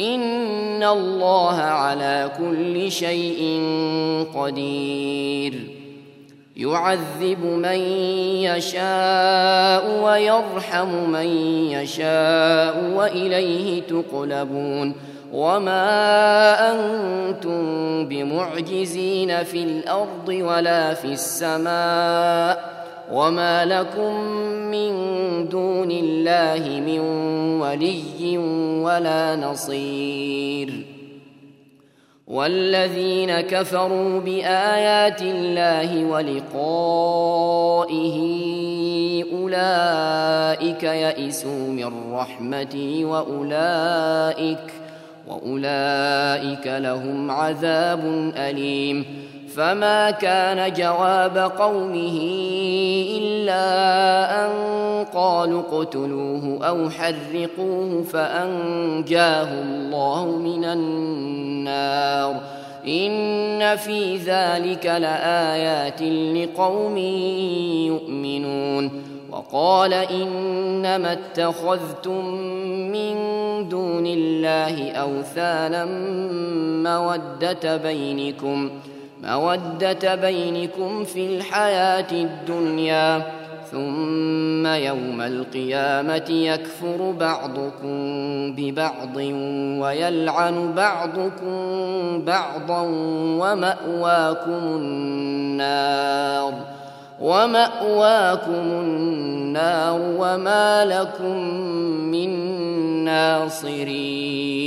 ان الله على كل شيء قدير. يعذب من يشاء ويرحم من يشاء واليه تقلبون. وما أنتم بمعجزين في الأرض ولا في السماء وما لكم من دون الله من ولي ولا نصير والذين كفروا بايات الله ولقائه اولئك يئسوا من رحمتي واولئك واولئك لهم عذاب اليم فما كان جواب قومه الا ان قالوا اقتلوه أو حرقوه فانجاه الله من النار ان في ذلك لايات لقوم يؤمنون وقال انما اتخذتم من دون الله اوثانا موده بينكم مودة بينكم في الحياة الدنيا ثم يوم القيامة يكفر بعضكم ببعض ويلعن بعضكم بعضا ومأواكم النار ومأواكم النار وما لكم من ناصرين.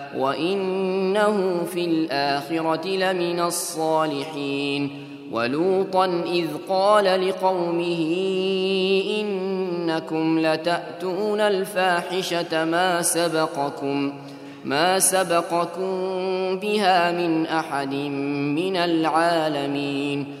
وانه في الاخره لمن الصالحين ولوطا اذ قال لقومه انكم لتاتون الفاحشه ما سبقكم ما سبقكم بها من احد من العالمين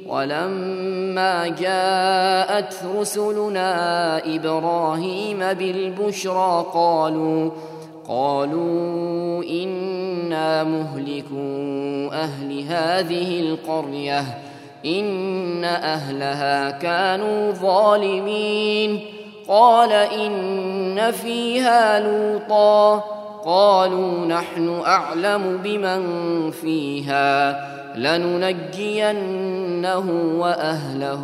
ولما جاءت رسلنا إبراهيم بالبشرى قالوا قالوا إنا مهلكو أهل هذه القرية إن أهلها كانوا ظالمين. قال إن فيها لوطا قالوا نحن أعلم بمن فيها. لننجينه وأهله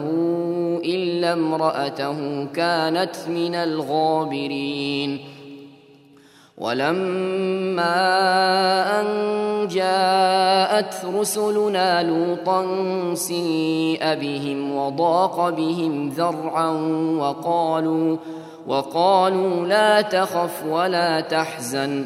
إلا امرأته كانت من الغابرين. ولما أن جاءت رسلنا لوطا سيء بهم وضاق بهم ذرعا وقالوا وقالوا لا تخف ولا تحزن.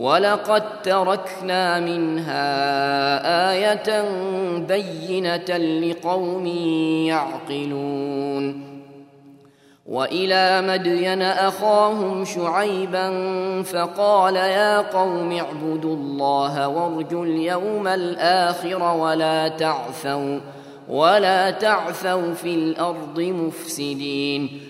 ولقد تركنا منها إيه بينه لقوم يعقلون والى مدين اخاهم شعيبا فقال يا قوم اعبدوا الله وارجوا اليوم الآخر ولا تعثوا ولا تعثوا في الأرض مفسدين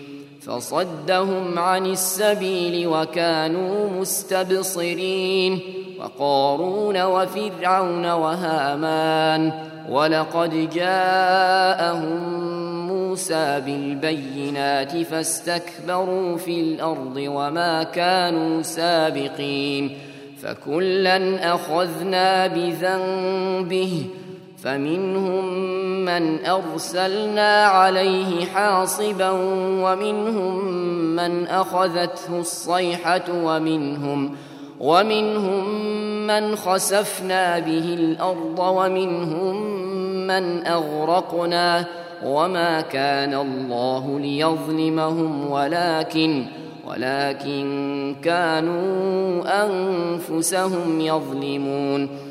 فصدهم عن السبيل وكانوا مستبصرين وقارون وفرعون وهامان ولقد جاءهم موسى بالبينات فاستكبروا في الأرض وما كانوا سابقين فكلا أخذنا بذنبه فمنهم من أرسلنا عليه حاصبا ومنهم من أخذته الصيحة ومنهم ومنهم من خسفنا به الأرض ومنهم من أغرقنا وما كان الله ليظلمهم ولكن ولكن كانوا أنفسهم يظلمون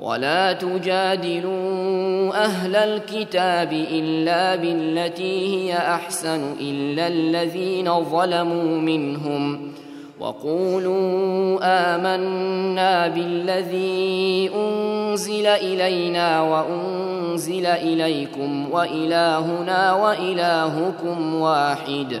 ولا تجادلوا أهل الكتاب إلا بالتي هي أحسن إلا الذين ظلموا منهم وقولوا آمنا بالذي أنزل إلينا وأنزل إليكم وإلهنا وإلهكم واحد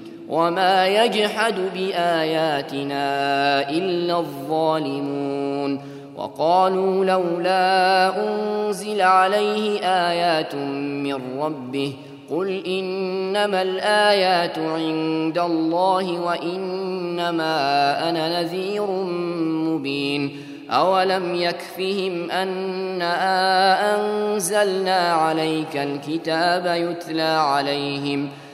وما يجحد باياتنا الا الظالمون وقالوا لولا انزل عليه ايات من ربه قل انما الايات عند الله وانما أنا نذير مبين اولم يكفهم انا انزلنا عليك الكتاب يتلى عليهم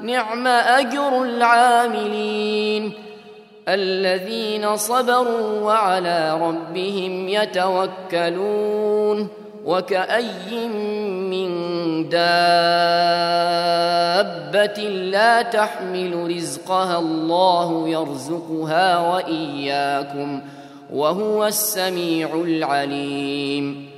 نعم أجر العاملين. الذين صبروا وعلى ربهم يتوكلون. وكأي من دابة لا تحمل رزقها الله يرزقها وإياكم. وهو السميع العليم.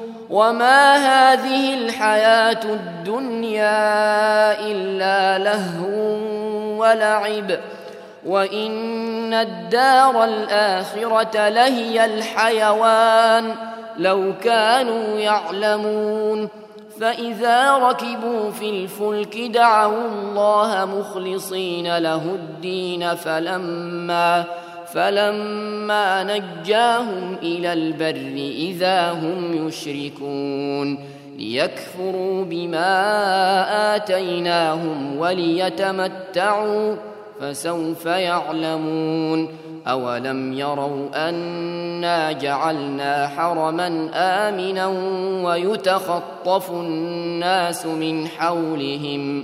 وما هذه الحياة الدنيا إلا لهو ولعب وإن الدار الآخرة لهي الحيوان لو كانوا يعلمون فإذا ركبوا في الفلك دعوا الله مخلصين له الدين فلما فلما نجاهم إلى البر إذا هم يشركون ليكفروا بما آتيناهم وليتمتعوا فسوف يعلمون أولم يروا أنا جعلنا حرما آمنا ويتخطف الناس من حولهم